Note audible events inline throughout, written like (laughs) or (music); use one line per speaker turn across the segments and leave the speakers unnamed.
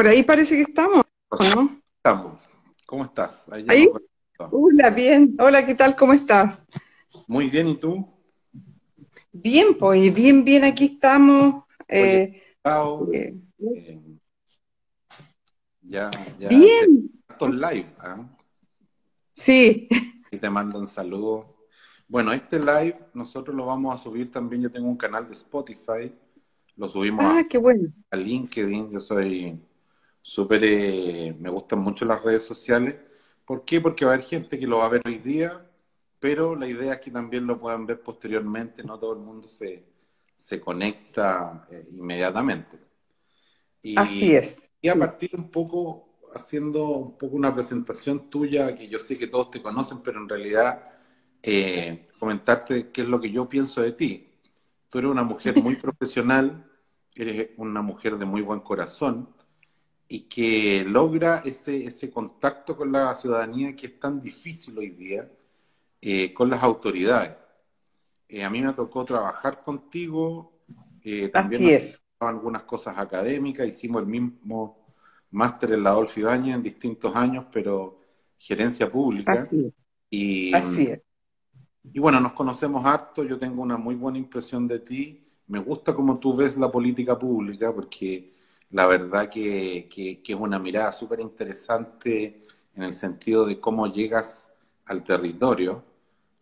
Por ahí parece que estamos, ¿no?
Estamos. ¿Cómo estás?
Ahí. Hola, bien. Hola, ¿qué tal? ¿Cómo estás?
Muy bien, ¿y tú?
Bien, pues, bien, bien, aquí estamos.
Eh, eh, eh, ya, ya.
Bien.
live, ¿ah?
Sí.
Y te mandan saludos. Bueno, este live nosotros lo vamos a subir también. Yo tengo un canal de Spotify. Lo subimos
ah, qué bueno.
a LinkedIn. Yo soy súper. Eh, me gustan mucho las redes sociales. ¿Por qué? Porque va a haber gente que lo va a ver hoy día, pero la idea es que también lo puedan ver posteriormente. No todo el mundo se, se conecta eh, inmediatamente.
Y, Así es.
Y a partir un poco haciendo un poco una presentación tuya, que yo sé que todos te conocen, pero en realidad eh, comentarte qué es lo que yo pienso de ti. Tú eres una mujer muy (laughs) profesional, eres una mujer de muy buen corazón y que logra ese, ese contacto con la ciudadanía que es tan difícil hoy día eh, con las autoridades. Eh, a mí me tocó trabajar contigo, también
Así es.
algunas cosas académicas, hicimos el mismo máster en la Adolfo Ibañez en distintos años, pero gerencia pública.
Y, Así es.
Y bueno, nos conocemos harto, yo tengo una muy buena impresión de ti. Me gusta cómo tú ves la política pública, porque la verdad que, que, es una mirada súper interesante en el sentido de cómo llegas al territorio,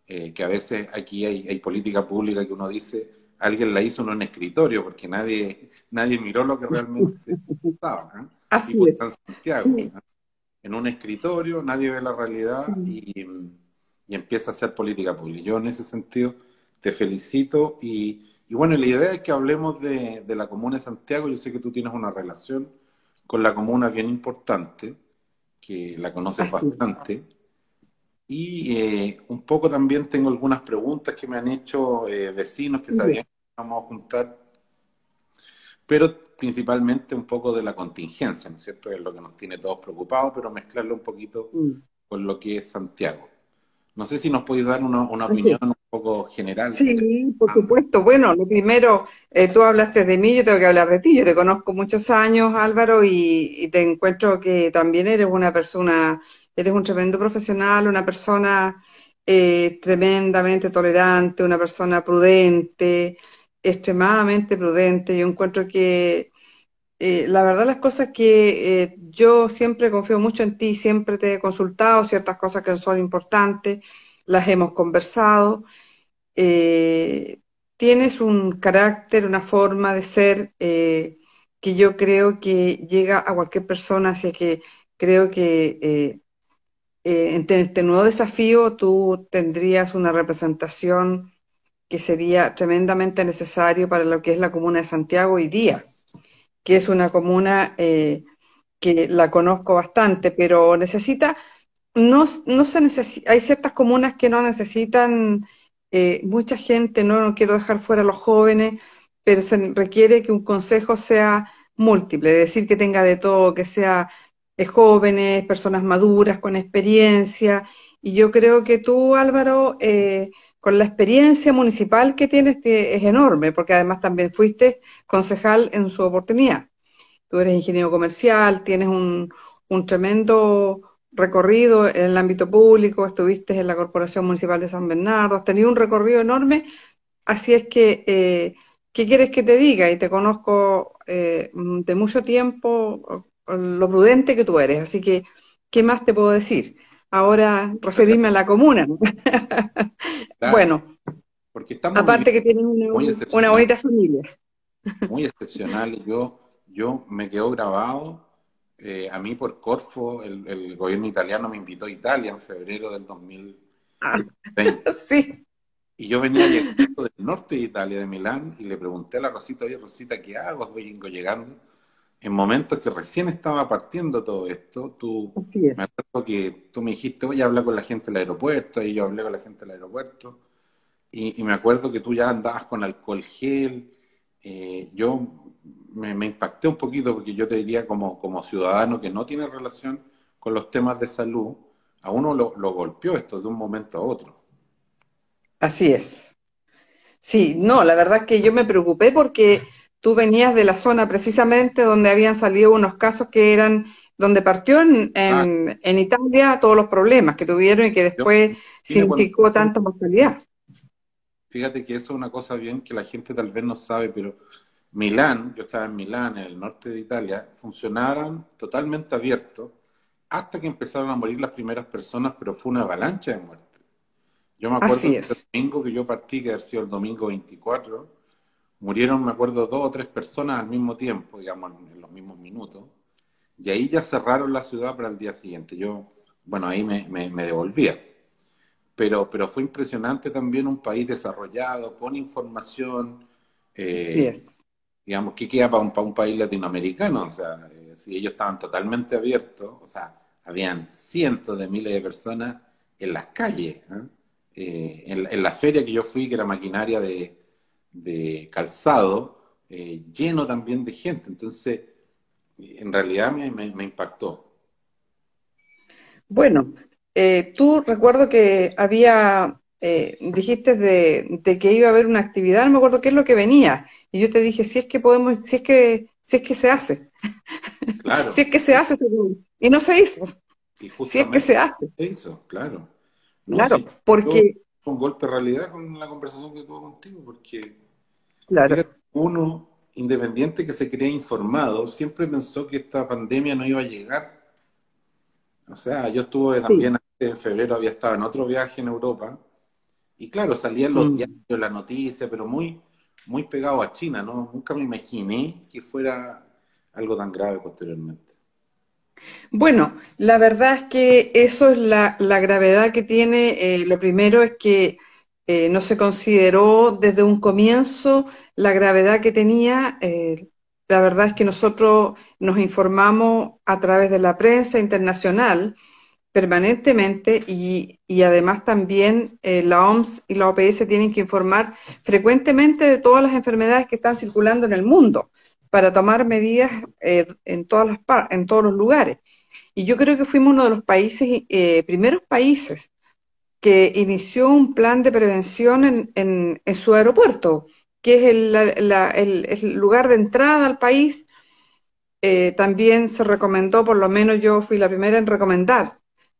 eh, que a veces aquí hay, hay política pública que uno dice, alguien la hizo en un escritorio, porque nadie, nadie miró lo que realmente estaba. ¿eh? (laughs)
Así
es. En Santiago, en un escritorio, nadie ve la realidad y, empieza a hacer política pública. Yo en ese sentido te felicito y, bueno, la idea es que hablemos de, la Comuna de Santiago. Yo sé que tú tienes una relación con la comuna bien importante, que la conoces bastante. Y eh, un poco también tengo algunas preguntas que me han hecho eh, vecinos que sabían que vamos a juntar, pero principalmente un poco de la contingencia, ¿no es cierto? Es lo que nos tiene todos preocupados, pero mezclarlo un poquito mm. con lo que es Santiago. No sé si nos podéis dar una, opinión un poco general.
Sí, por supuesto. Bueno, lo primero, eh, tú hablaste de mí, yo tengo que hablar de ti. Yo te conozco muchos años, Álvaro, y te encuentro que también eres una persona eres un tremendo profesional, una persona eh, tremendamente tolerante, una persona prudente, extremadamente prudente. Yo encuentro que eh, la verdad las cosas que eh, yo siempre confío mucho en ti, siempre te he consultado ciertas cosas que son importantes, las hemos conversado. tienes un carácter, una forma de ser que yo creo que llega a cualquier persona, así que creo que eh, en este nuevo desafío tú tendrías una representación que sería tremendamente necesario para lo que es la comuna de Santiago hoy día, que es una comuna eh, que la conozco bastante, pero necesita, no, no se necesita, hay ciertas comunas que no necesitan eh, mucha gente, no, no quiero dejar fuera a los jóvenes, pero se requiere que un consejo sea múltiple, es decir, que tenga de todo, que sea jóvenes, personas maduras, con experiencia. Y yo creo que tú, Álvaro, eh, con la experiencia municipal que tienes, es enorme, porque además también fuiste concejal en su oportunidad. Tú eres ingeniero comercial, tienes un, tremendo recorrido en el ámbito público, estuviste en la Corporación Municipal de San Bernardo, has tenido un recorrido enorme, así es que, eh, ¿qué quieres que te diga? Y te conozco eh, de mucho tiempo, lo prudente que tú eres. Así que, ¿qué más te puedo decir? Ahora referirme a la comuna. (laughs) bueno,
porque
aparte que tienen una, bonita familia.
Muy excepcional. Yo, yo me quedo grabado. Eh, a mí por Corfo, el, gobierno italiano me invitó a Italia en febrero del 2020. Ah,
sí.
Y yo venía llegando del norte de Italia, de Milán, y le pregunté a la Rosita, oye Rosita, ¿qué hago? Vengo llegando en momentos que recién estaba partiendo todo esto, tú me acuerdo que tú me dijiste, voy a hablar con la gente del aeropuerto, y yo hablé con la gente del aeropuerto, y, me acuerdo que tú ya andabas con alcohol gel, eh, yo me, impacté un poquito porque yo te diría como, como ciudadano que no tiene relación con los temas de salud, a uno lo, lo golpeó esto de un momento a otro.
Así es. Sí, no, la verdad es que yo me preocupé porque tú venías de la zona precisamente donde habían salido unos casos que eran, donde partió en, en, ah. Italia todos los problemas que tuvieron y que después significó tanta mortalidad.
Fíjate que eso es una cosa bien que la gente tal vez no sabe, pero Milán, yo estaba en Milán, en el norte de Italia, funcionaron totalmente abiertos hasta que empezaron a morir las primeras personas, pero fue una avalancha de muerte. Yo me acuerdo del domingo que yo partí, que había sido el domingo 24, murieron, me acuerdo, dos o tres personas al mismo tiempo, digamos, en los mismos minutos, y ahí ya cerraron la ciudad para el día siguiente. Yo, bueno, ahí me, me, devolvía. Pero, pero fue impresionante también un país desarrollado, con información. Eh, digamos, ¿qué queda para un, país latinoamericano? O sea, eh, si ellos estaban totalmente abiertos, o sea, habían cientos de miles de personas en las calles. ¿eh? Eh, en, la feria que yo fui, que era maquinaria de, calzado, lleno también de gente. Entonces, en realidad me, impactó.
Bueno, tú recuerdo que había eh, dijiste de, que iba a haber una actividad, no me acuerdo qué es lo que venía, y yo te dije, si es que podemos, si es que, si es que se hace. Claro. si es que se hace, y no se hizo. si es que se hace.
Se hizo, claro.
claro, porque...
Un golpe de realidad con la conversación que tuve contigo, porque claro. uno, independiente que se crea informado, siempre pensó que esta pandemia no iba a llegar. O sea, yo estuve también en febrero, había estado en otro viaje en Europa, y claro, salían los mm. diarios, la noticia, pero muy, muy pegado a China, ¿no? Nunca me imaginé que fuera algo tan grave posteriormente.
Bueno, la verdad es que eso es la, gravedad que tiene. Eh, lo primero es que eh, no se consideró desde un comienzo la gravedad que tenía. Eh, la verdad es que nosotros nos informamos a través de la prensa internacional permanentemente y, además también eh, la OMS y la OPS tienen que informar frecuentemente de todas las enfermedades que están circulando en el mundo para tomar medidas eh, en, todas las en todos los lugares. Y yo creo que fuimos uno de los países, eh, primeros países que inició un plan de prevención en, en, su aeropuerto, que es el, el, lugar de entrada al país. también se recomendó, por lo menos yo fui la primera en recomendar,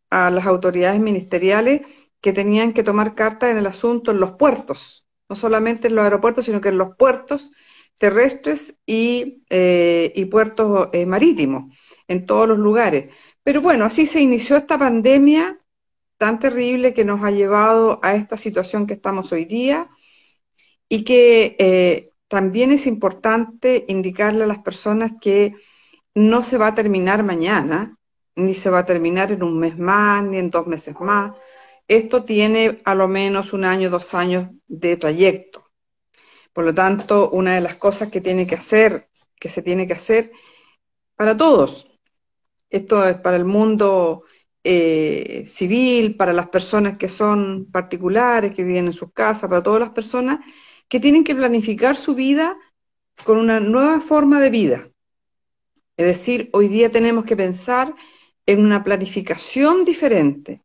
a las autoridades ministeriales que tenían que tomar carta en el asunto en los puertos, no solamente en los aeropuertos, sino que en los puertos terrestres y, eh, puertos eh, marítimos, en todos los lugares. Pero bueno, así se inició esta pandemia tan terrible que nos ha llevado a esta situación que estamos hoy día y que eh, también es importante indicarle a las personas que no se va a terminar mañana, ni se va a terminar en un mes más, ni en dos meses más. Esto tiene a lo menos un año, dos años de trayecto. Por lo tanto, una de las cosas que tiene que hacer, que se tiene que hacer para todos, esto es para el mundo eh, civil, para las personas que son particulares, que viven en sus casas, para todas las personas que tienen que planificar su vida con una nueva forma de vida. Es decir, hoy día tenemos que pensar en una planificación diferente.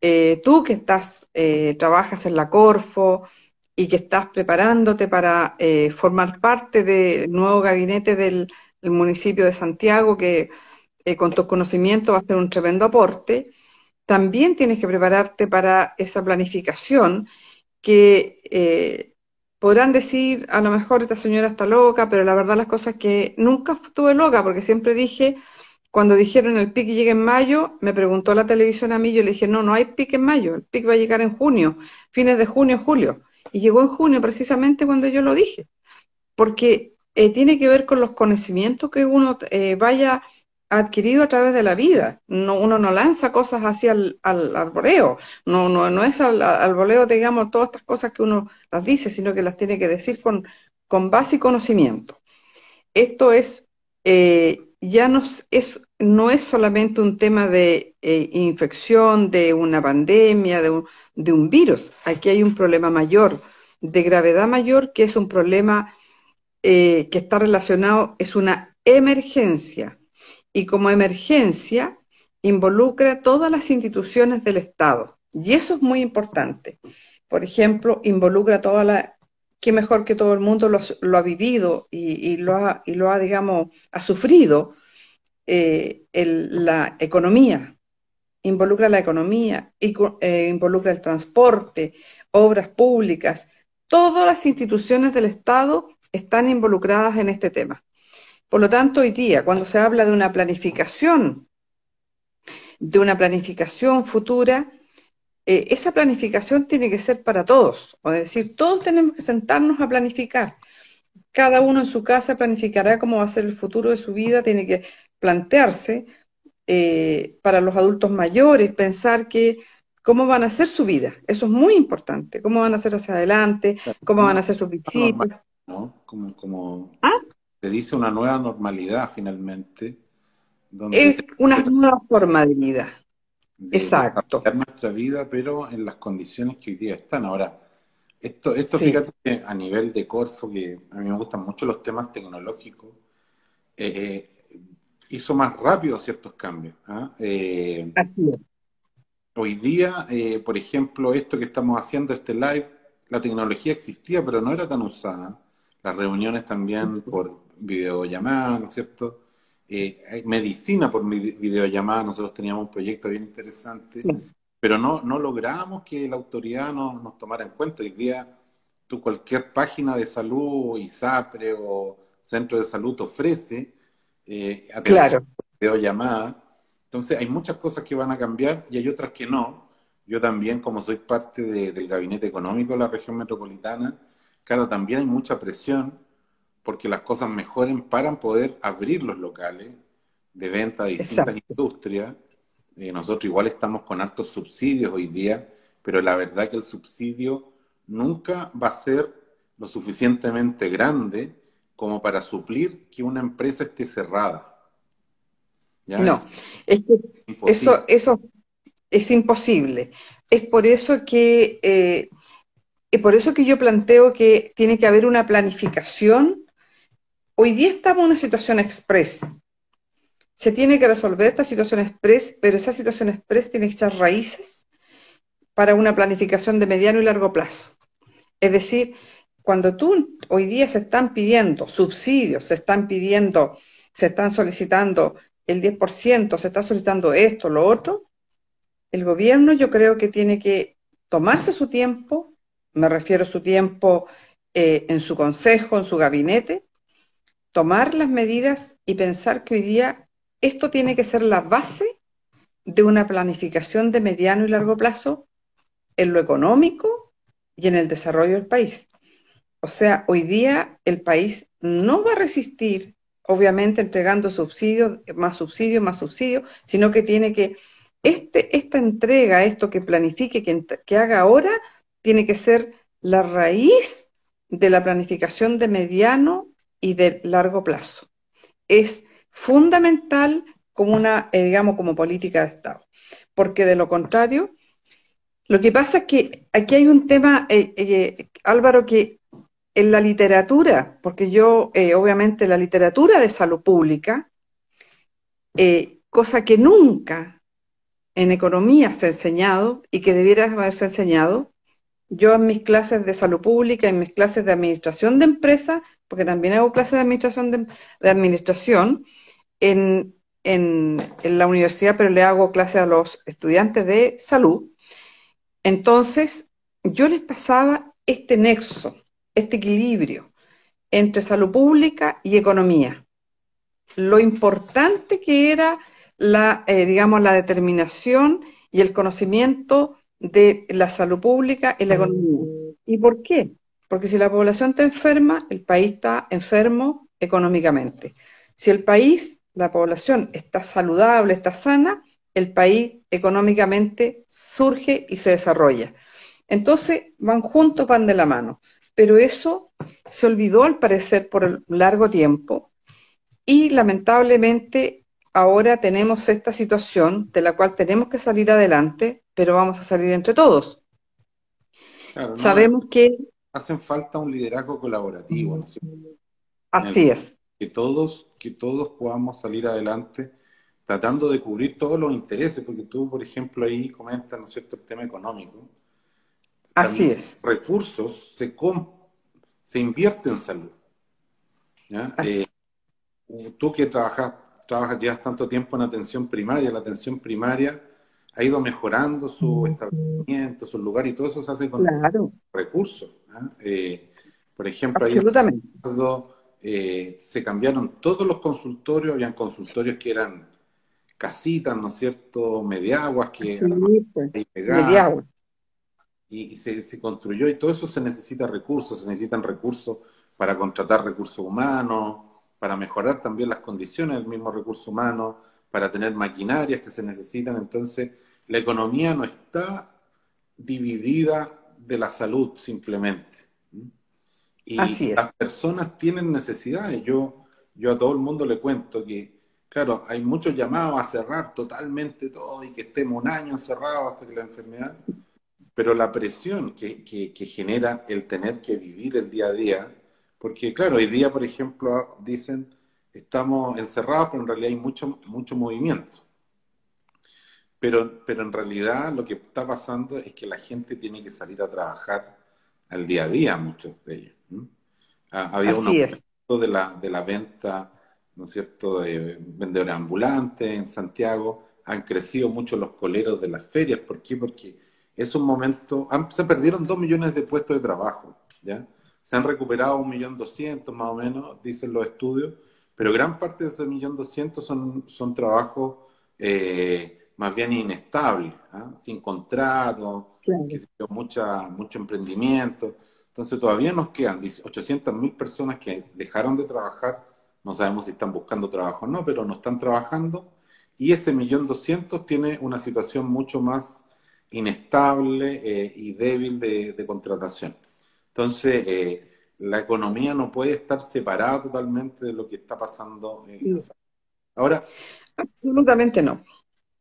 Eh, tú que estás, eh, trabajas en la Corfo y que estás preparándote para eh, formar parte del nuevo gabinete del, municipio de Santiago, que con tus conocimientos va a ser un tremendo aporte, también tienes que prepararte para esa planificación que podrán decir, a lo mejor esta señora está loca, pero la verdad las cosas que nunca estuve loca, porque siempre dije, cuando dijeron el pic llega en mayo, me preguntó la televisión a mí, yo le dije, no, no hay pic en mayo, el pic va a llegar en junio, fines de junio, julio. Y llegó en junio precisamente cuando yo lo dije, porque eh, tiene que ver con los conocimientos que uno eh, vaya adquirido a través de la vida. No, uno no lanza cosas así al, al arboleo, no, no, no es al, voleo, digamos, todas estas cosas que uno las dice, sino que las tiene que decir con, con base y conocimiento. Esto es eh, ya no es, no es solamente un tema de eh, infección, de una pandemia, de un, de un, virus. Aquí hay un problema mayor, de gravedad mayor, que es un problema eh, que está relacionado, es una emergencia. Y como emergencia involucra todas las instituciones del Estado. Y eso es muy importante. Por ejemplo, involucra toda la, que mejor que todo el mundo lo, ha vivido y, lo ha, y lo ha, digamos, ha sufrido eh, la economía. Involucra la economía, eh, involucra el transporte, obras públicas. Todas las instituciones del Estado están involucradas en este tema. Por lo tanto, hoy día, cuando se habla de una planificación, de una planificación futura, eh, esa planificación tiene que ser para todos. Es decir, todos tenemos que sentarnos a planificar. Cada uno en su casa planificará cómo va a ser el futuro de su vida, tiene que plantearse eh, para los adultos mayores, pensar que cómo van a ser su vida. Eso es muy importante. Cómo van a ser hacia adelante, cómo van a ser sus visitas.
¿no? Como, como ¿Ah? te dice una nueva normalidad finalmente.
es una nueva forma de vida. Exacto.
nuestra vida, pero en las condiciones que hoy día están. Ahora, esto, esto fíjate que a nivel de Corfo, que a mí me gustan mucho los temas tecnológicos, eh, hizo más rápido ciertos cambios. ¿ah? Eh, hoy día, eh, por ejemplo, esto que estamos haciendo, este live, la tecnología existía, pero no era tan usada. Las reuniones también por videollamada, ¿no es cierto? Eh, medicina por videollamada, nosotros teníamos un proyecto bien interesante, pero no, no lográbamos que la autoridad nos tomara en cuenta. Hoy día, tú cualquier página de salud, ISAPRE o centro de salud te ofrece eh,
claro.
videollamada. Entonces, hay muchas cosas que van a cambiar y hay otras que no. Yo también, como soy parte del gabinete económico de la región metropolitana, claro, también hay mucha presión porque las cosas mejoren para poder abrir los locales de venta de distintas industrias. Eh, nosotros igual estamos con hartos subsidios hoy día, pero la verdad que el subsidio nunca va a ser lo suficientemente grande como para suplir que una empresa esté cerrada.
No, es que eso, eso es imposible. Es por eso que eh, es por eso que yo planteo que tiene que haber una planificación. Hoy día estamos en una situación express. Se tiene que resolver esta situación express, pero esa situación express tiene que echar raíces para una planificación de mediano y largo plazo. Es decir, cuando tú hoy día se están pidiendo subsidios, se están pidiendo, se están solicitando el 10%, se está solicitando esto, lo otro, el gobierno yo creo que tiene que tomarse su tiempo, me refiero a su tiempo eh, en su consejo, en su gabinete, tomar las medidas y pensar que hoy día esto tiene que ser la base de una planificación de mediano y largo plazo en lo económico y en el desarrollo del país. O sea, hoy día el país no va a resistir, obviamente, entregando subsidios, más subsidios, más subsidios, sino que tiene que, este, esta entrega, esto que planifique, que, que haga ahora, tiene que ser la raíz de la planificación de mediano y de largo plazo. Es fundamental como una, eh, digamos, como política de Estado, porque de lo contrario, lo que pasa es que aquí hay un tema, eh, eh, Álvaro, que en la literatura, porque yo, obviamente, la literatura de salud pública, cosa que nunca en economía se ha enseñado y que debiera haberse enseñado, yo en mis clases de salud pública, en mis clases de administración de empresas, porque también hago clases de administración, de, administración en, en, en la universidad, pero le hago clases a los estudiantes de salud. Entonces, yo les pasaba este nexo este equilibrio entre salud pública y economía. Lo importante que era la, eh, digamos, la determinación y el conocimiento de la salud pública y la economía. ¿Y por qué? Porque si la población está enferma, el país está enfermo económicamente. Si el país, la población está saludable, está sana, el país económicamente surge y se desarrolla. Entonces van juntos, van de la mano pero eso se olvidó al parecer por un largo tiempo y lamentablemente ahora tenemos esta situación de la cual tenemos que salir adelante, pero vamos a salir entre todos. Sabemos que...
Hacen falta un liderazgo colaborativo. ¿no?
Así es.
Que todos, que todos podamos salir adelante tratando de cubrir todos los intereses, porque tú, por ejemplo, ahí comentas, ¿no es cierto?, el tema económico
Así es.
Recursos se se invierte en salud. Eh, tú que trabajas, trabajas, llevas tanto tiempo en atención primaria, la atención primaria ha ido mejorando su establecimiento, su lugar y todo eso se hace con recursos. Eh, por ejemplo, ahí eh, se cambiaron todos los consultorios, habían consultorios que eran casitas, ¿no es cierto? Mediaguas que
pues, mediaguas.
Y, se, se, construyó y todo eso se necesita recursos, se necesitan recursos para contratar recursos humanos, para mejorar también las condiciones del mismo recurso humano, para tener maquinarias que se necesitan. Entonces, la economía no está dividida de la salud simplemente. Y las personas tienen necesidades. Yo, yo a todo el mundo le cuento que, claro, hay muchos llamados a cerrar totalmente todo y que estemos un año encerrados hasta que la enfermedad, pero la presión que, que, que genera el tener que vivir el día a día, porque claro, hoy día, por ejemplo, dicen, estamos encerrados, pero en realidad hay mucho, mucho movimiento. Pero, pero en realidad lo que está pasando es que la gente tiene que salir a trabajar al día a día, muchos de ellos. Había un aumento de la, de la venta, ¿no es cierto?, de vendedores ambulantes en Santiago. Han crecido mucho los coleros de las ferias. ¿Por qué? Porque es un momento, se perdieron dos millones de puestos de trabajo, ¿ya? Se han recuperado un millón doscientos más o menos, dicen los estudios, pero gran parte de ese millón doscientos son, son trabajos eh, más bien inestables, ¿ah? sin contrato, mucha, mucho emprendimiento. Entonces todavía nos quedan 800 mil personas que dejaron de trabajar, no sabemos si están buscando trabajo o no, pero no están trabajando, y ese millón doscientos tiene una situación mucho más inestable eh, y débil de contratación. Entonces, eh, la economía no puede estar separada totalmente de lo que está pasando. Ahora.
Absolutamente no.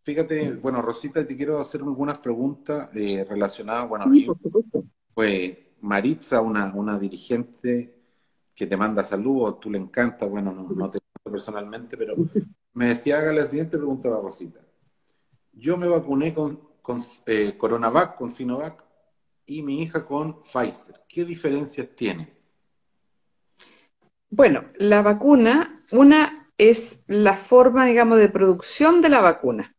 Fíjate, bueno, Rosita, te quiero hacer algunas preguntas eh, relacionadas, bueno, pues Maritza, una, una dirigente que te manda saludos, tú le encanta, bueno, no, no te conozco personalmente, pero (laughs) me decía, haga la siguiente pregunta a Rosita. Yo me vacuné con, con eh, Coronavac, con Sinovac, y mi hija con Pfizer. ¿Qué diferencias tiene?
Bueno, la vacuna, una es la forma, digamos, de producción de la vacuna.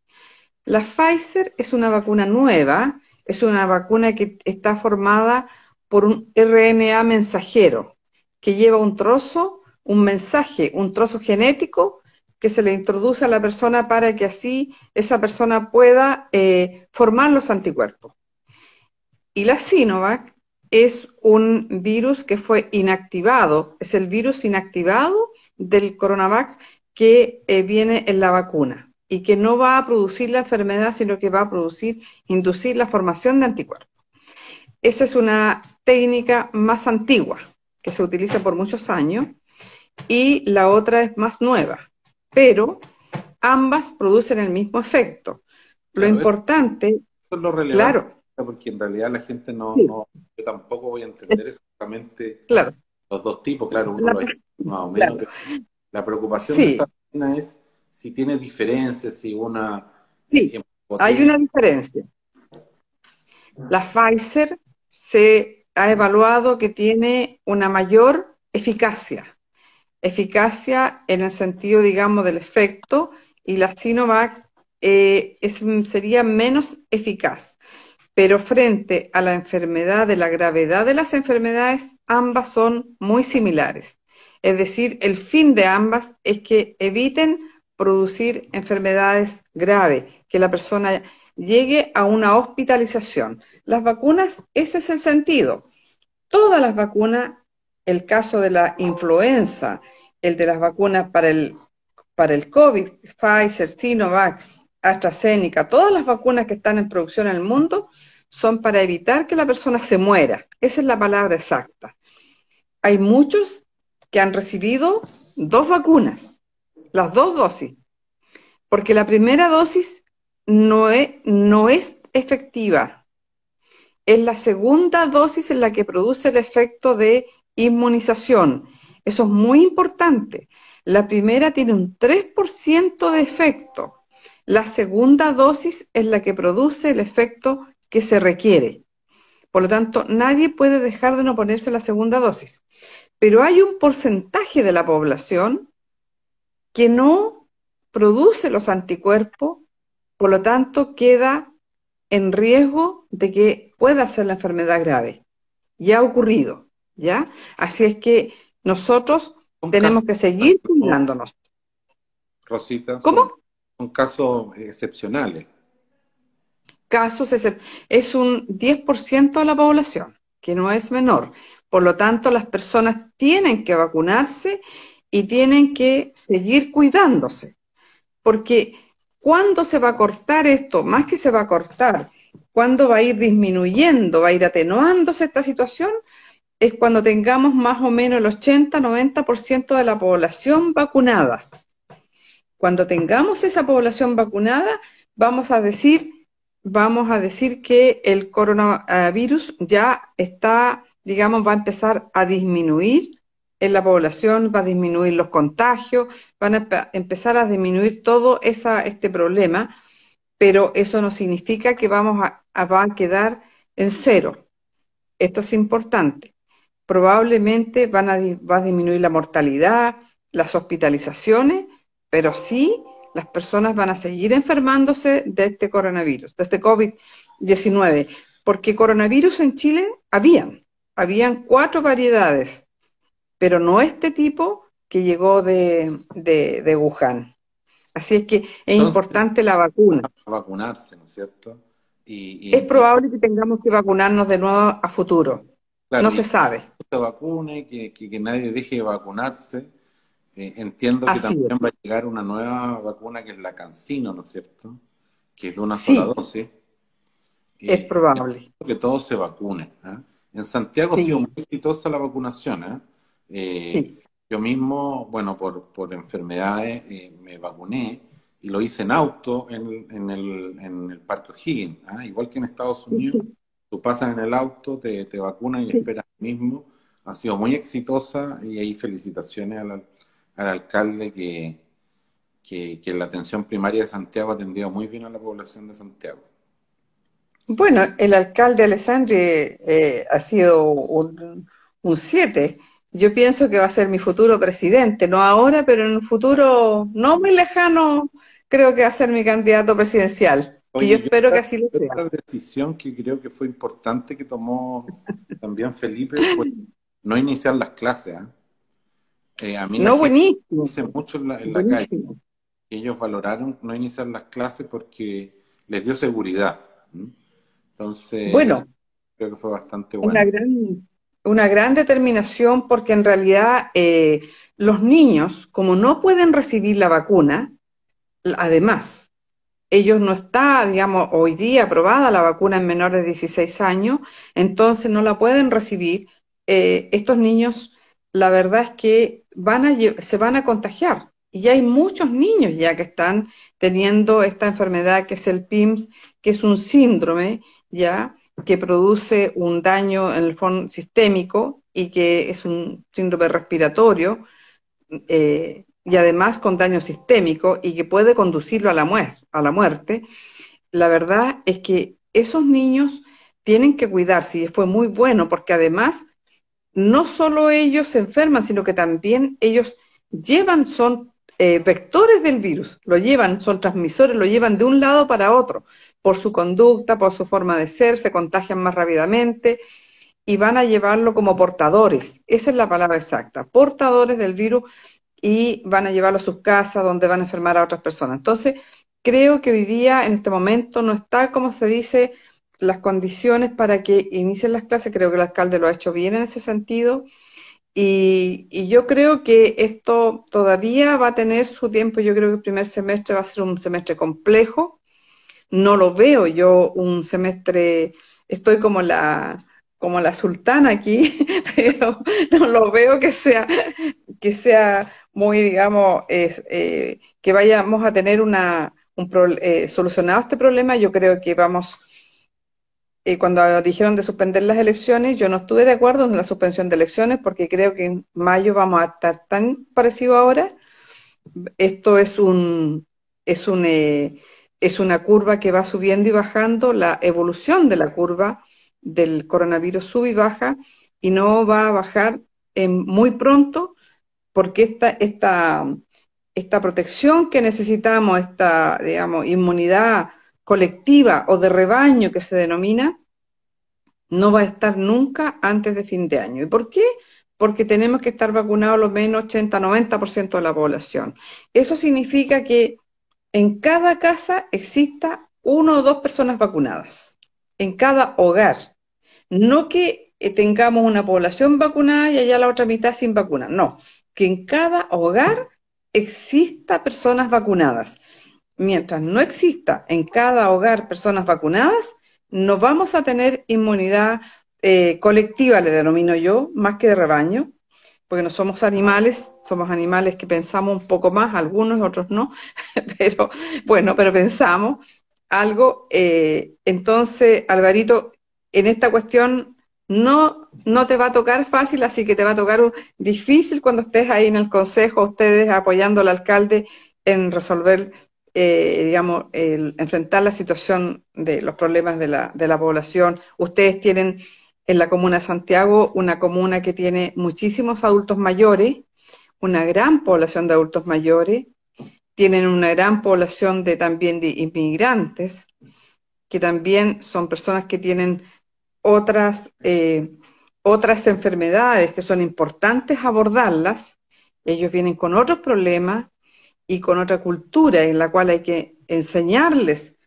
La Pfizer es una vacuna nueva, es una vacuna que está formada por un RNA mensajero que lleva un trozo, un mensaje, un trozo genético que se le introduce a la persona para que así esa persona pueda eh, formar los anticuerpos. Y la Sinovac es un virus que fue inactivado, es el virus inactivado del coronavac que eh, viene en la vacuna y que no va a producir la enfermedad, sino que va a producir, inducir la formación de anticuerpos. Esa es una técnica más antigua que se utiliza por muchos años y la otra es más nueva, pero ambas producen el mismo efecto. Lo importante,
lo claro, porque en realidad la gente no, yo tampoco voy a entender exactamente los dos tipos, claro, uno lo más o menos. La preocupación de esta es si tiene diferencias, si una...
Sí, hay una diferencia. La Pfizer se ha evaluado que tiene una mayor eficacia, eficacia en el sentido, digamos, del efecto, y la Sinovac eh, sería menos eficaz pero frente a la enfermedad, de la gravedad de las enfermedades, ambas son muy similares. Es decir, el fin de ambas es que eviten producir enfermedades graves, que la persona llegue a una hospitalización. Las vacunas, ese es el sentido. Todas las vacunas, el caso de la influenza, el de las vacunas para el, para el COVID, Pfizer, Sinovac, AstraZeneca, todas las vacunas que están en producción en el mundo son para evitar que la persona se muera. Esa es la palabra exacta. Hay muchos que han recibido dos vacunas, las dos dosis, porque la primera dosis no es, no es efectiva. Es la segunda dosis en la que produce el efecto de inmunización. Eso es muy importante. La primera tiene un 3% de efecto la segunda dosis es la que produce el efecto que se requiere. Por lo tanto, nadie puede dejar de no ponerse la segunda dosis. Pero hay un porcentaje de la población que no produce los anticuerpos, por lo tanto, queda en riesgo de que pueda ser la enfermedad grave. Ya ha ocurrido, ¿ya? Así es que nosotros tenemos que seguir cuidándonos.
Rosita,
¿Cómo?
Son, casos excepcionales.
Casos es un 10% de la población, que no es menor. Por lo tanto, las personas tienen que vacunarse y tienen que seguir cuidándose. Porque ¿cuándo se va a cortar esto? Más que se va a cortar, ¿cuándo va a ir disminuyendo, va a ir atenuándose esta situación? Es cuando tengamos más o menos el 80-90% de la población vacunada. Cuando tengamos esa población vacunada, vamos a decir, vamos a decir que el coronavirus ya está, digamos, va a empezar a disminuir en la población, va a disminuir los contagios, van a empezar a disminuir todo esa, este problema, pero eso no significa que vamos a, a quedar en cero. Esto es importante. Probablemente van a, va a disminuir la mortalidad, las hospitalizaciones, pero sí las personas van a seguir enfermándose de este coronavirus, de este COVID-19, porque coronavirus en Chile habían, habían cuatro variedades, pero no este tipo que llegó de, de, Wuhan. Así es que es importante la vacuna.
Vacunarse, ¿no es cierto?
Y, es probable que tengamos que vacunarnos de nuevo a futuro. no se sabe.
Que se vacune, que, que nadie deje de vacunarse eh, entiendo que también va a llegar una nueva vacuna que es la Cancino, ¿no es cierto? Que es de una sola dosis.
Es eh, probable.
Que todos se vacunen. ¿ah? En Santiago ha sido muy exitosa la vacunación. ¿ah? Eh, yo mismo, bueno, por, por enfermedades me vacuné y lo hice en auto en, en, el, en el Parque O'Higgins. ¿ah? Igual que en Estados Unidos, tú pasas en el auto, te, te vacunan y esperas mismo. Ha sido muy exitosa y ahí felicitaciones a la, al alcalde que, que, la atención primaria de Santiago ha atendido muy bien a la población de Santiago.
Bueno, el alcalde Alessandri eh, ha sido un 7. Yo pienso que va a ser mi futuro presidente, no ahora, pero en un futuro no muy lejano, creo que va a ser mi candidato presidencial. y yo espero que así lo sea.
La decisión que creo que fue importante que tomó también Felipe fue no iniciar las clases. ¿eh?
Eh, a mí no, buenísimo.
Dice mucho en la, calle que ellos valoraron no iniciar las clases porque les dio seguridad. Entonces,
bueno,
creo que fue bastante bueno.
Una gran, una gran determinación porque en realidad eh, los niños, como no pueden recibir la vacuna, además, ellos no está, digamos, hoy día aprobada la vacuna en menores de 16 años, entonces no la pueden recibir. Eh, estos niños, la verdad es que van a, se van a contagiar. Y hay muchos niños ya que están teniendo esta enfermedad que es el PIMS, que es un síndrome ya que produce un daño en el fondo sistémico y que es un síndrome respiratorio eh, y además con daño sistémico y que puede conducirlo a la, a la muerte. La verdad es que esos niños tienen que cuidarse y fue muy bueno porque además no solo ellos se enferman, sino que también ellos llevan, son eh, vectores del virus, lo llevan, son transmisores, lo llevan de un lado para otro, por su conducta, por su forma de ser, se contagian más rápidamente y van a llevarlo como portadores, esa es la palabra exacta, portadores del virus y van a llevarlo a sus casas donde van a enfermar a otras personas. Entonces, creo que hoy día, en este momento, no está, como se dice, las condiciones para que inicien las clases, creo que el alcalde lo ha hecho bien en ese sentido. Y, yo creo que esto todavía va a tener su tiempo, yo creo que el primer semestre va a ser un semestre complejo. No lo veo yo un semestre, estoy como la, como la sultana aquí, (laughs) pero no lo veo que sea, que sea muy, digamos, eh, que vayamos a tener una, un eh, solucionado este problema. Yo creo que vamos eh, cuando dijeron de suspender las elecciones, yo no estuve de acuerdo en la suspensión de elecciones porque creo que en mayo vamos a estar tan parecido ahora. Esto es un es un eh, es una curva que va subiendo y bajando. La evolución de la curva del coronavirus sube y baja y no va a bajar muy pronto porque esta, esta, esta protección que necesitamos, esta, digamos, inmunidad colectiva o de rebaño que se denomina, no va a estar nunca antes de fin de año. ¿Y por qué? Porque tenemos que estar vacunados lo menos 80-90% de la población. Eso significa que en cada casa exista uno o dos personas vacunadas, en cada hogar. No que eh, tengamos una población vacunada y allá la otra mitad sin vacuna, no, que en cada hogar exista personas vacunadas. Mientras no exista en cada hogar personas vacunadas, no vamos a tener inmunidad eh, colectiva, le denomino yo, más que de rebaño, porque no somos animales, somos animales que pensamos un poco más, algunos otros no, (laughs) pero bueno, pero pensamos algo. Eh, entonces, Alvarito, en esta cuestión no, no te va a tocar fácil, así que te va a tocar difícil cuando estés ahí en el consejo, ustedes apoyando al alcalde en resolver, eh, digamos, el, enfrentar la situación de los problemas de la, de la población. Ustedes tienen en la comuna de Santiago, una comuna que tiene muchísimos adultos mayores, una gran población de adultos mayores, tienen una gran población de también de inmigrantes, que también son personas que tienen otras, eh, otras enfermedades que son importantes abordarlas. Ellos vienen con otros problemas y con otra cultura en la cual hay que enseñarles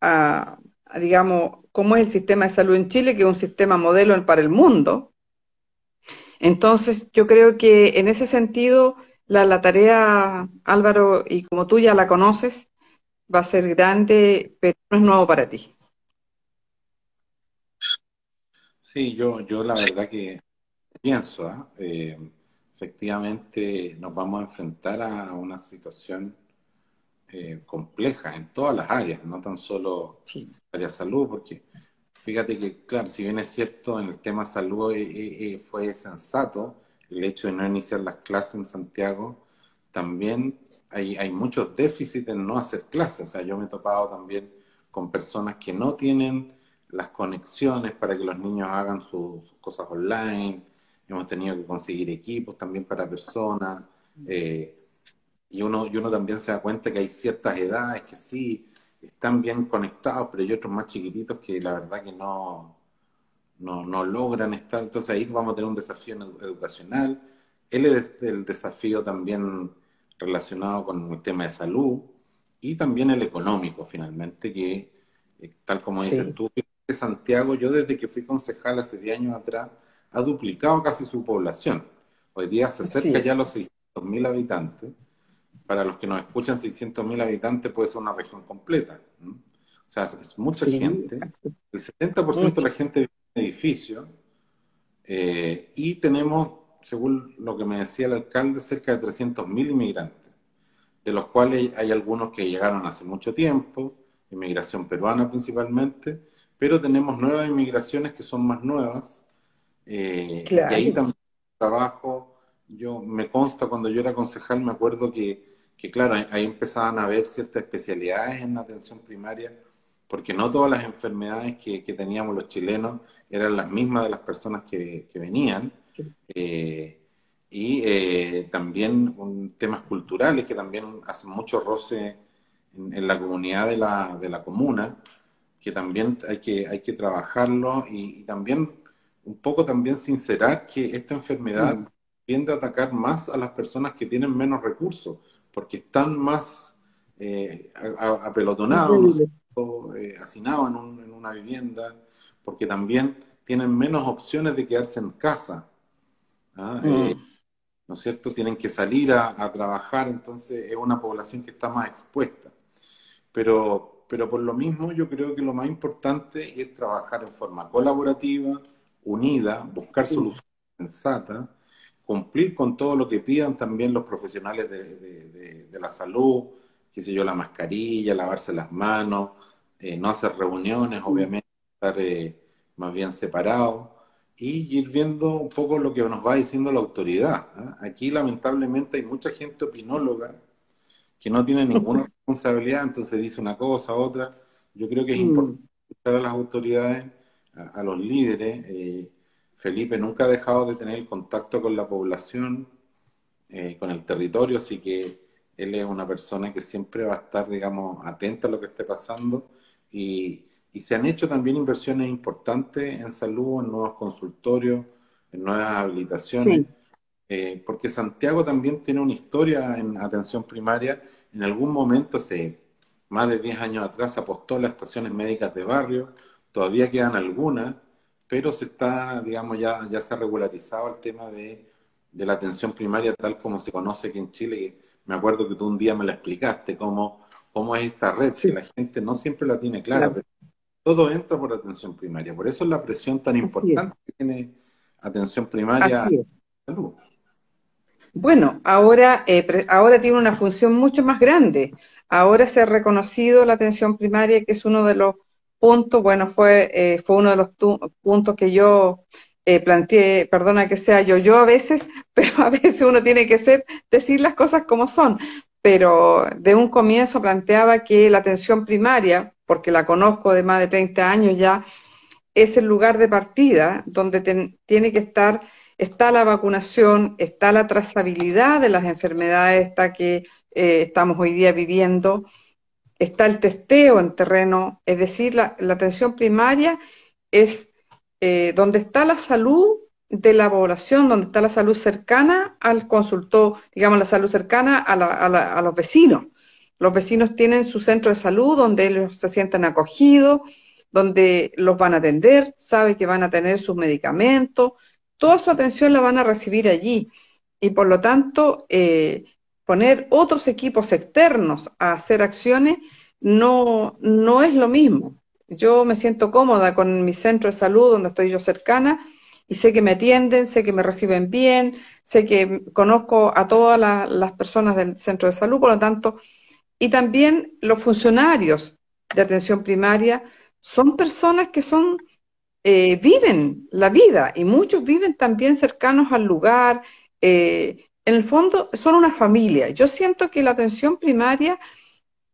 a digamos, cómo es el sistema de salud en Chile, que es un sistema modelo para el mundo. Entonces, yo creo que en ese sentido, la, tarea, Álvaro, y como tú ya la conoces, va a ser grande, pero no es nuevo para ti.
Sí, yo, yo la verdad que pienso, ¿ah? eh, efectivamente nos vamos a enfrentar a una situación eh, compleja en todas las áreas, no tan solo área salud, porque fíjate que, claro, si bien es cierto, en el tema salud eh, eh, fue sensato el hecho de no iniciar las clases en Santiago, también hay, hay muchos déficits en no hacer clases. O sea, yo me he topado también con personas que no tienen las conexiones para que los niños hagan sus cosas online. Hemos tenido que conseguir equipos también para personas. Eh, y uno, y uno también se da cuenta que hay ciertas edades que sí están bien conectados, pero hay otros más chiquititos que la verdad que no, no, logran estar. Entonces ahí vamos a tener un desafío educacional. Él es el desafío también relacionado con el tema de salud y también el económico, finalmente, que eh, tal como dices tú, Santiago, yo desde que fui concejal hace 10 años atrás, ha duplicado casi su población. Hoy día se acerca ya a los 600.000 habitantes para los que nos escuchan, 600.000 habitantes puede ser una región completa. O sea, es mucha gente. El 70% de la gente vive en edificios eh, y tenemos, según lo que me decía el alcalde, cerca de 300.000 inmigrantes, de los cuales hay algunos que llegaron hace mucho tiempo, inmigración peruana principalmente, pero tenemos nuevas inmigraciones que son más nuevas. Eh, y ahí también trabajo. Yo me consta cuando yo era concejal, me acuerdo que, que, claro, ahí empezaban a haber ciertas especialidades en la atención primaria, porque no todas las enfermedades que, que teníamos los chilenos eran las mismas de las personas que, que venían. Eh, y eh, también temas culturales que también hacen mucho roce en, la comunidad de la, de la, comuna, que también hay que, hay que trabajarlo y, y también un poco también sincerar que esta enfermedad mm tiende a atacar más a las personas que tienen menos recursos, porque están más eh, apelotonados, eh, hacinados en, una vivienda, porque también tienen menos opciones de quedarse en casa. ¿ah? Mm. Eh, ¿No es cierto? Tienen que salir a, trabajar, entonces es una población que está más expuesta. Pero, pero por lo mismo yo creo que lo más importante es trabajar en forma colaborativa, unida, buscar soluciones sensatas, cumplir con todo lo que pidan también los profesionales de, la salud, qué sé yo, la mascarilla, lavarse las manos, eh, no hacer reuniones, obviamente, estar eh, más bien separados y ir viendo un poco lo que nos va diciendo la autoridad. ¿ah? Aquí lamentablemente hay mucha gente opinóloga que no tiene ninguna (laughs) responsabilidad, entonces dice una cosa, otra. Yo creo que es mm. importante escuchar a las autoridades. A, los líderes. Eh, Felipe nunca ha dejado de tener contacto con la población, eh, con el territorio, así que él es una persona que siempre va a estar, digamos, atenta a lo que esté pasando y, se han hecho también inversiones importantes en salud, en nuevos consultorios, en nuevas habilitaciones, eh, porque Santiago también tiene una historia en atención primaria. En algún momento, hace más de 10 años atrás, apostó a las estaciones médicas de barrio, todavía quedan algunas, pero se está, digamos, ya, ya se ha regularizado el tema de, la atención primaria tal como se conoce aquí en Chile. Me acuerdo que tú un día me la explicaste, cómo, cómo es esta red, si la gente no siempre la tiene clara, pero todo entra por atención primaria. Por eso es la presión tan importante que tiene atención primaria salud.
Bueno, ahora, eh, ahora tiene una función mucho más grande. Ahora se ha reconocido la atención primaria, que es uno de los punto, bueno, fue, eh, fue uno de los puntos que yo eh, planteé, perdona que sea yo, yo a veces, (laughs) pero a veces uno tiene que ser, decir las cosas como son. Pero de un comienzo planteaba que la atención primaria, porque la conozco de más de 30 años ya, es el lugar de partida donde tiene que estar, está la vacunación, está la trazabilidad de las enfermedades está que eh, estamos hoy día viviendo, está el testeo en terreno, es decir, la, atención primaria es eh, donde está la salud de la población, donde está la salud cercana al consultor, digamos, la salud cercana a, los vecinos. Los vecinos tienen su centro de salud donde ellos se sienten acogidos, donde los van a atender, sabe que van a tener sus medicamentos, toda su atención la van a recibir allí. Y por lo tanto, eh, poner otros equipos externos a hacer acciones no, no es lo mismo. Yo me siento cómoda con mi centro de salud donde estoy yo cercana y sé que me atienden, sé que me reciben bien, sé que conozco a todas las personas del centro de salud, por lo tanto, y también los funcionarios de atención primaria son personas que son eh, viven la vida y muchos viven también cercanos al lugar, eh, en el fondo son una familia. Yo siento que la atención primaria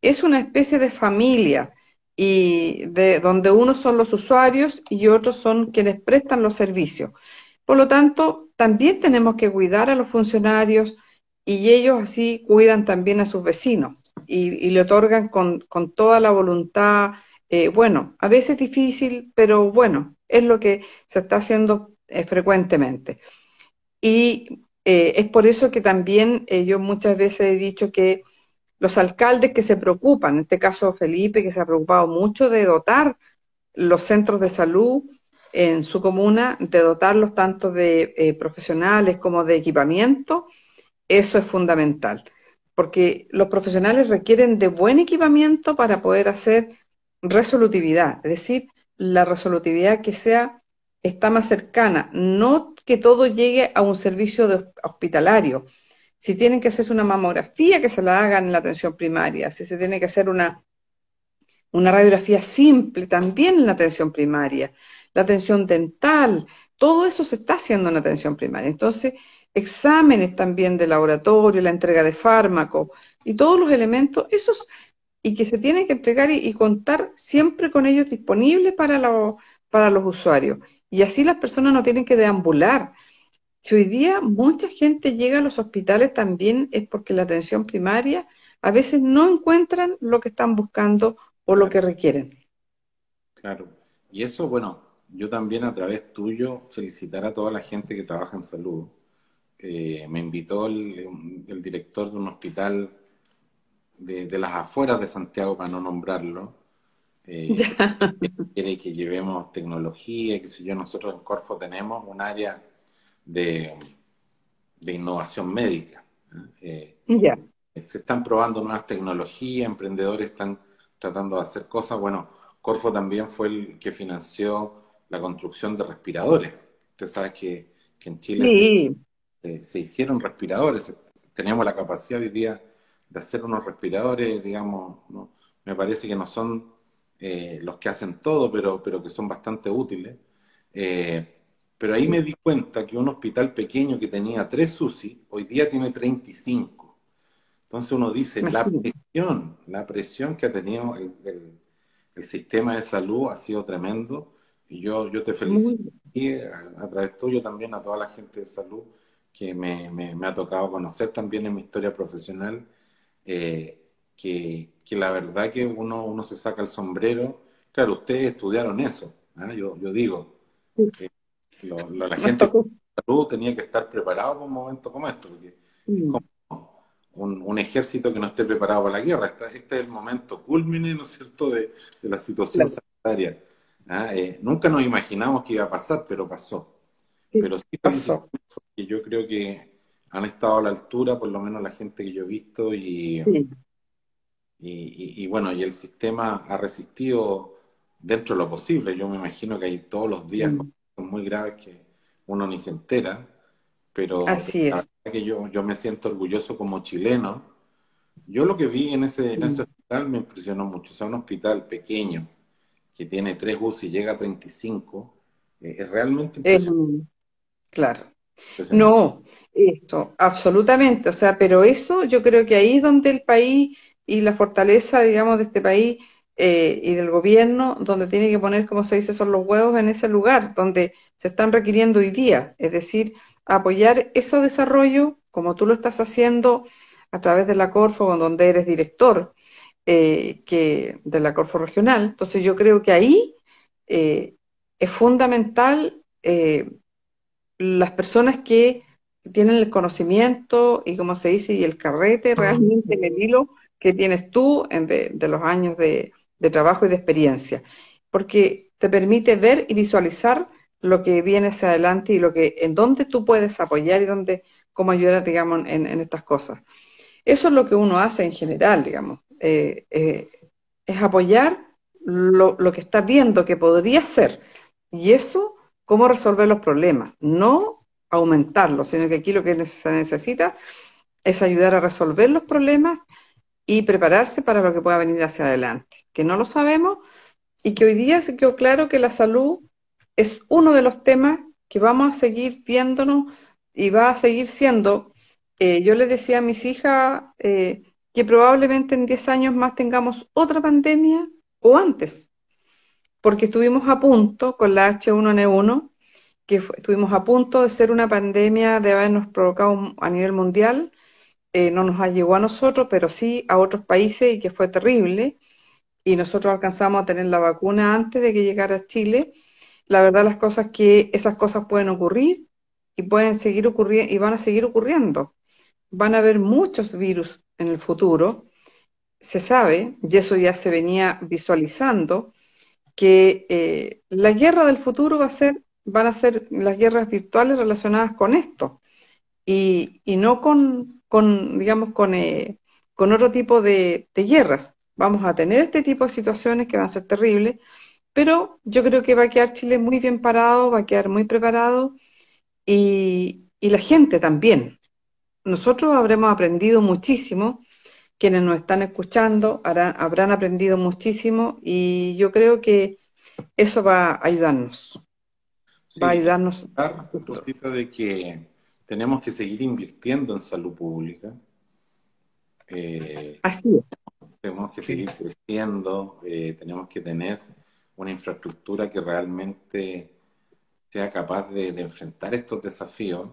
es una especie de familia y de donde unos son los usuarios y otros son quienes prestan los servicios. Por lo tanto, también tenemos que cuidar a los funcionarios y ellos así cuidan también a sus vecinos y, le otorgan con, toda la voluntad. Eh, bueno, a veces difícil, pero bueno, es lo que se está haciendo eh, frecuentemente. Y eh, es por eso que también eh, yo muchas veces he dicho que los alcaldes que se preocupan, en este caso Felipe, que se ha preocupado mucho de dotar los centros de salud en su comuna, de dotarlos tanto de eh, profesionales como de equipamiento, eso es fundamental, porque los profesionales requieren de buen equipamiento para poder hacer resolutividad, es decir, la resolutividad que sea está más cercana, no que todo llegue a un servicio hospitalario. Si tienen que hacerse una mamografía, que se la hagan en la atención primaria. Si se tiene que hacer una, una radiografía simple, también en la atención primaria. La atención dental, todo eso se está haciendo en la atención primaria. Entonces, exámenes también de laboratorio, la entrega de fármacos y todos los elementos, esos, y que se tienen que entregar y, contar siempre con ellos disponibles para, para los usuarios. Y así las personas no tienen que deambular. Si hoy día mucha gente llega a los hospitales también es porque la atención primaria a veces no encuentran lo que están buscando o lo que requieren.
Claro. Y eso, bueno, yo también a través tuyo felicitar a toda la gente que trabaja en salud. Eh, me invitó el, director de un hospital de, de, las afueras de Santiago, para no nombrarlo, eh, (laughs) quiere que llevemos tecnología, que si yo, nosotros en Corfo tenemos un área de, innovación médica. ¿eh? Eh, se están probando nuevas tecnologías, emprendedores están tratando de hacer cosas. Bueno, Corfo también fue el que financió la construcción de respiradores. Usted sabe que, en Chile se, se, hicieron respiradores. Tenemos la capacidad hoy día de hacer unos respiradores, digamos, ¿no? me parece que no son eh, los que hacen todo, pero, pero que son bastante útiles. Eh, pero ahí me di cuenta que un hospital pequeño que tenía tres UCI, hoy día tiene 35. Entonces uno dice, la presión, la presión que ha tenido el, sistema de salud ha sido tremendo. Y yo, yo te felicito y a, través tuyo también a toda la gente de salud que me, me, ha tocado conocer también en mi historia profesional, eh, que, que, la verdad que uno, uno se saca el sombrero. Claro, ustedes estudiaron eso, ¿ah? yo, yo digo. Eh, la gente de salud tenía que estar preparado para un momento como esto, porque es como un, ejército que no esté preparado para la guerra. Este, este es el momento culmine, ¿no es cierto?, de, de la situación sanitaria. ¿ah? Eh, nunca nos imaginamos que iba a pasar, pero pasó. pero sí pasó. Yo creo que han estado a la altura, por lo menos la gente que yo he visto, y, y, bueno, y el sistema ha resistido dentro de lo posible. Yo me imagino que hay todos los días cosas muy graves que uno ni se entera, pero
Así es.
que yo, yo me siento orgulloso como chileno. Yo lo que vi en ese, en ese hospital me impresionó mucho. O sea, un hospital pequeño que tiene tres UCI y llega a 35, eh, es realmente impresionante.
claro. No, eso, absolutamente. O sea, pero eso yo creo que ahí es donde el país y la fortaleza, digamos, de este país eh, y del gobierno, donde tiene que poner, como se dice, son los huevos en ese lugar, donde se están requiriendo hoy día. Es decir, apoyar ese desarrollo, como tú lo estás haciendo a través de la Corfo, donde eres director eh, que, de la Corfo Regional. Entonces yo creo que ahí eh, es fundamental eh, las personas que tienen el conocimiento y, como se dice, y el carrete realmente en el hilo que tienes tú de, los años de, trabajo y de experiencia, porque te permite ver y visualizar lo que viene hacia adelante y lo que, en dónde tú puedes apoyar y dónde, cómo ayudar, digamos, en, estas cosas. Eso es lo que uno hace en general, digamos, eh, eh, es apoyar lo, lo, que estás viendo que podría ser. Y eso, cómo resolver los problemas, no aumentarlos, sino que aquí lo que se necesita es ayudar a resolver los problemas y prepararse para lo que pueda venir hacia adelante, que no lo sabemos y que hoy día se quedó claro que la salud es uno de los temas que vamos a seguir viéndonos y va a seguir siendo. Eh, yo le decía a mis hijas eh, que probablemente en 10 años más tengamos otra pandemia o antes, porque estuvimos a punto con la H1N1, que estuvimos a punto de ser una pandemia de habernos provocado a nivel mundial. Eh, no nos llegó a nosotros, pero sí a otros países y que fue terrible. Y nosotros alcanzamos a tener la vacuna antes de que llegara a Chile la verdad las cosas que esas cosas pueden ocurrir y pueden seguir ocurriendo y van a seguir ocurriendo. Van a haber muchos virus en el futuro. Se sabe, y eso ya se venía visualizando, que eh, la guerra del futuro va a ser, van a ser las guerras virtuales relacionadas con esto y, no con, con digamos, con, eh, con otro tipo de, de guerras. Vamos a tener este tipo de situaciones que van a ser terribles pero yo creo que va a quedar Chile muy bien parado, va a quedar muy preparado y, la gente también. Nosotros habremos aprendido muchísimo, quienes nos están escuchando habrán aprendido muchísimo y yo creo que eso va a ayudarnos. va a ayudarnos.
de que tenemos que seguir invirtiendo en salud pública.
Eh, Así es.
Tenemos que seguir creciendo, eh, tenemos que tener una infraestructura que realmente sea capaz de, enfrentar estos desafíos.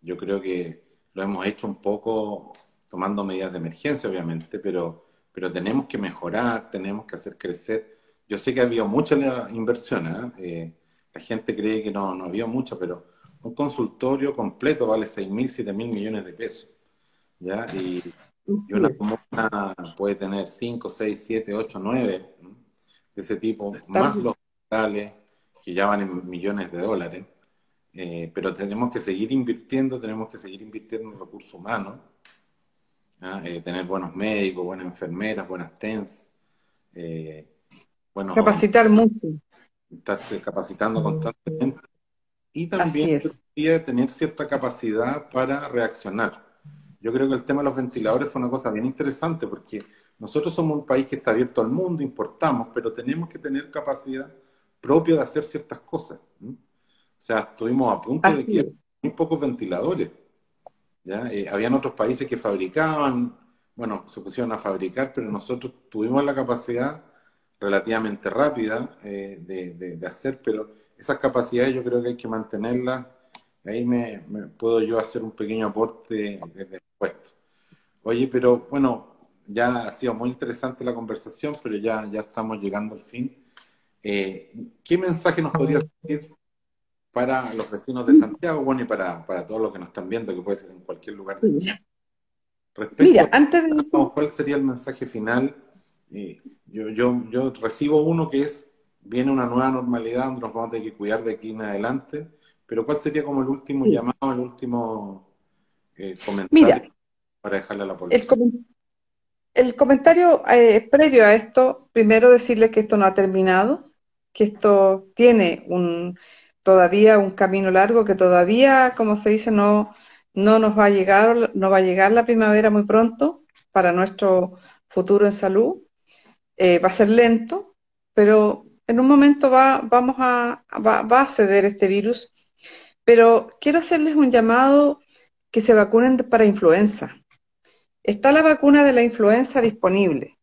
Yo creo que lo hemos hecho un poco tomando medidas de emergencia, obviamente, pero, pero tenemos que mejorar, tenemos que hacer crecer. Yo sé que ha habido mucha inversión, ¿eh? Eh, la gente cree que no, no ha habido mucha, pero un consultorio completo vale 6 mil, 7 mil millones de pesos. ¿ya? Y, y una comuna puede tener 5, 6, 7, 8, 9 de ese tipo, más los hospitales, que ya van en millones de dólares. Eh, pero tenemos que seguir invirtiendo, tenemos que seguir invirtiendo en recursos humanos, eh, tener buenos médicos, buenas enfermeras, buenas TENS. Eh,
Capacitar mucho.
Estarse capacitando constantemente. Y también tener cierta capacidad para reaccionar. Yo creo que el tema de los ventiladores fue una cosa bien interesante porque nosotros somos un país que está abierto al mundo, importamos, pero tenemos que tener capacidad propia de hacer ciertas cosas. O sea, estuvimos a punto de que muy pocos ventiladores. ¿ya? Eh, habían otros países que fabricaban, bueno, se pusieron a fabricar, pero nosotros tuvimos la capacidad relativamente rápida eh, de, hacer, pero esas capacidades yo creo que hay que mantenerlas. Ahí me, puedo yo hacer un pequeño aporte desde el puesto. Oye, pero bueno, ya ha sido muy interesante la conversación, pero ya, ya estamos llegando al fin. Eh, ¿Qué mensaje nos podría decir para los vecinos de Santiago, bueno, y para, para todos los que nos están viendo, que puede ser en cualquier lugar de Chile? Respecto antes de... ¿cuál sería el mensaje final? Eh, yo, yo, yo recibo uno que es, viene una nueva normalidad donde nos vamos a tener que cuidar de aquí en adelante, pero ¿cuál sería como el último llamado, el último eh, comentario para dejarle a la
población? El, comentario eh, previo a esto, primero decirle que esto no ha terminado, que esto tiene un todavía un camino largo, que todavía, como se dice, no, no nos va a llegar, no va a llegar la primavera muy pronto para nuestro futuro en salud. Eh, va a ser lento, pero en un momento va, vamos a, va, a ceder este virus. Pero quiero hacerles un llamado que se vacunen para influenza. Está la vacuna de la influenza disponible.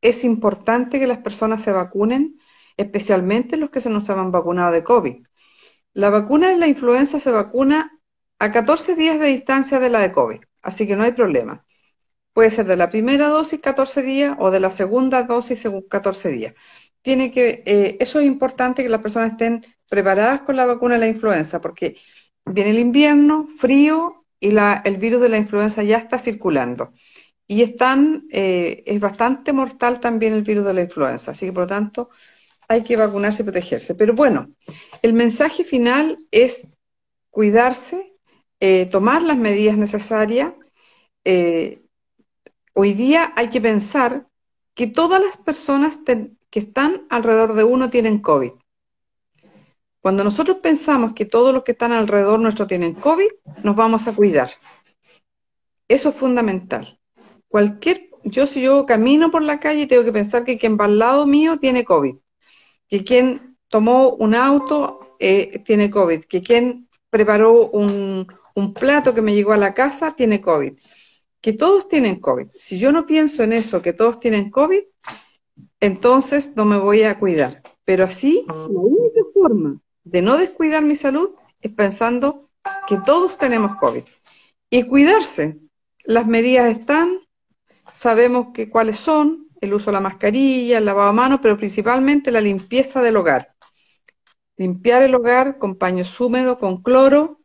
Es importante que las personas se vacunen, especialmente los que se nos han vacunado de COVID. La vacuna de la influenza se vacuna a 14 días de distancia de la de COVID, así que no hay problema. Puede ser de la primera dosis 14 días o de la segunda dosis 14 días. Tiene que, eh, eso es importante que las personas estén preparadas con la vacuna de la influenza, porque viene el invierno, frío, y el virus de la influenza ya está circulando. Y están, eh, es bastante mortal también el virus de la influenza, así que por lo tanto hay que vacunarse y protegerse. Pero bueno, el mensaje final es cuidarse, eh, tomar las medidas necesarias. Hoy día hay que pensar que todas las personas que están alrededor de uno tienen COVID. Cuando nosotros pensamos que todos los que están alrededor nuestro tienen COVID, nos vamos a cuidar. Eso es fundamental. Cualquier, yo si yo camino por la calle tengo que pensar que quien va al lado mío tiene COVID que quien tomó un auto eh, tiene COVID, que quien preparó un, plato que me llegó a la casa tiene COVID, que todos tienen COVID. Si yo no pienso en eso, que todos tienen COVID, entonces no me voy a cuidar. Pero así, la única forma de no descuidar mi salud es pensando que todos tenemos COVID. Y cuidarse. Las medidas están, sabemos que cuáles son, el uso de la mascarilla, el lavado de manos, pero principalmente la limpieza del hogar. Limpiar el hogar con paños húmedos, con cloro,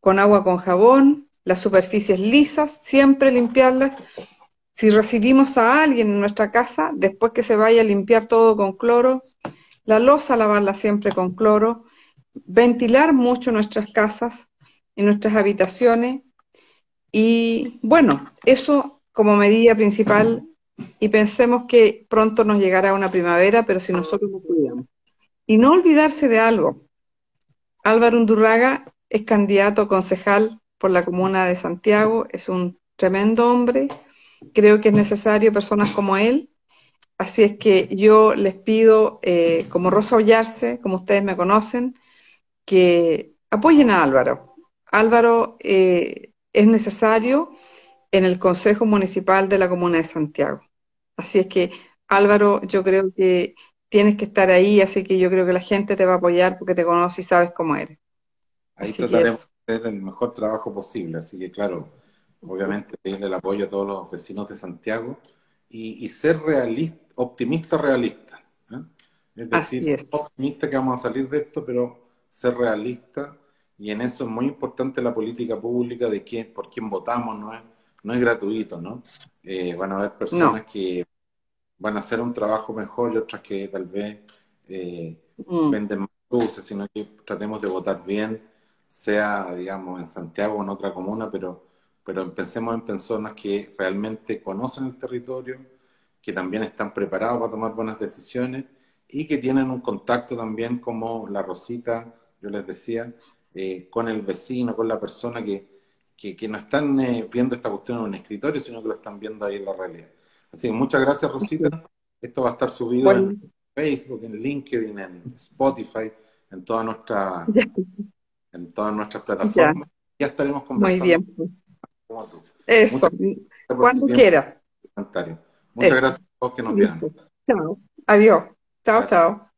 con agua con jabón, las superficies lisas, siempre limpiarlas. Si recibimos a alguien en nuestra casa, después que se vaya a limpiar todo con cloro, la losa lavarla siempre con cloro, ventilar mucho nuestras casas y nuestras habitaciones. Y bueno, eso como medida principal y pensemos que pronto nos llegará una primavera, pero si nosotros nos cuidamos. Y no olvidarse de algo. Álvaro Undurraga es candidato a concejal por la comuna de Santiago, es un tremendo hombre, creo que es necesario personas como él, así es que yo les pido, eh, como Rosa Ollarse, como ustedes me conocen, que apoyen a Álvaro. Álvaro eh, es necesario en el Consejo Municipal de la Comuna de Santiago. Así es que, Álvaro, yo creo que tienes que estar ahí, así que yo creo que la gente te va a apoyar porque te conoce y sabes cómo eres.
Ahí trataremos de hacer el mejor trabajo posible, así que claro, obviamente pedirle el apoyo a todos los vecinos de Santiago y, ser realista, optimista realista. ¿eh? Es decir, optimista que vamos a salir de esto, pero ser realista y en eso es muy importante la política pública de quién, por quién votamos, ¿no es? no es gratuito, ¿no? Eh, van a haber personas que van a hacer un trabajo mejor y otras que tal vez eh, mm. venden más luces, sino que tratemos de votar bien, sea, digamos, en Santiago o en otra comuna, pero, pero pensemos en personas que realmente conocen el territorio, que también están preparados para tomar buenas decisiones y que tienen un contacto también como la Rosita, yo les decía, eh, con el vecino, con la persona que que, no están eh, viendo esta cuestión en un escritorio, sino que lo están viendo ahí en la realidad. Así que muchas gracias, Rosita. Esto va a estar subido en Facebook, en LinkedIn, en Spotify, en todas nuestras (laughs) en todas nuestras plataformas. Ya, estaremos conversando.
Muy bien. Eso, cuando quieras.
Eh, muchas gracias a todos que nos vieron.
Chao, adiós. Chao, chao.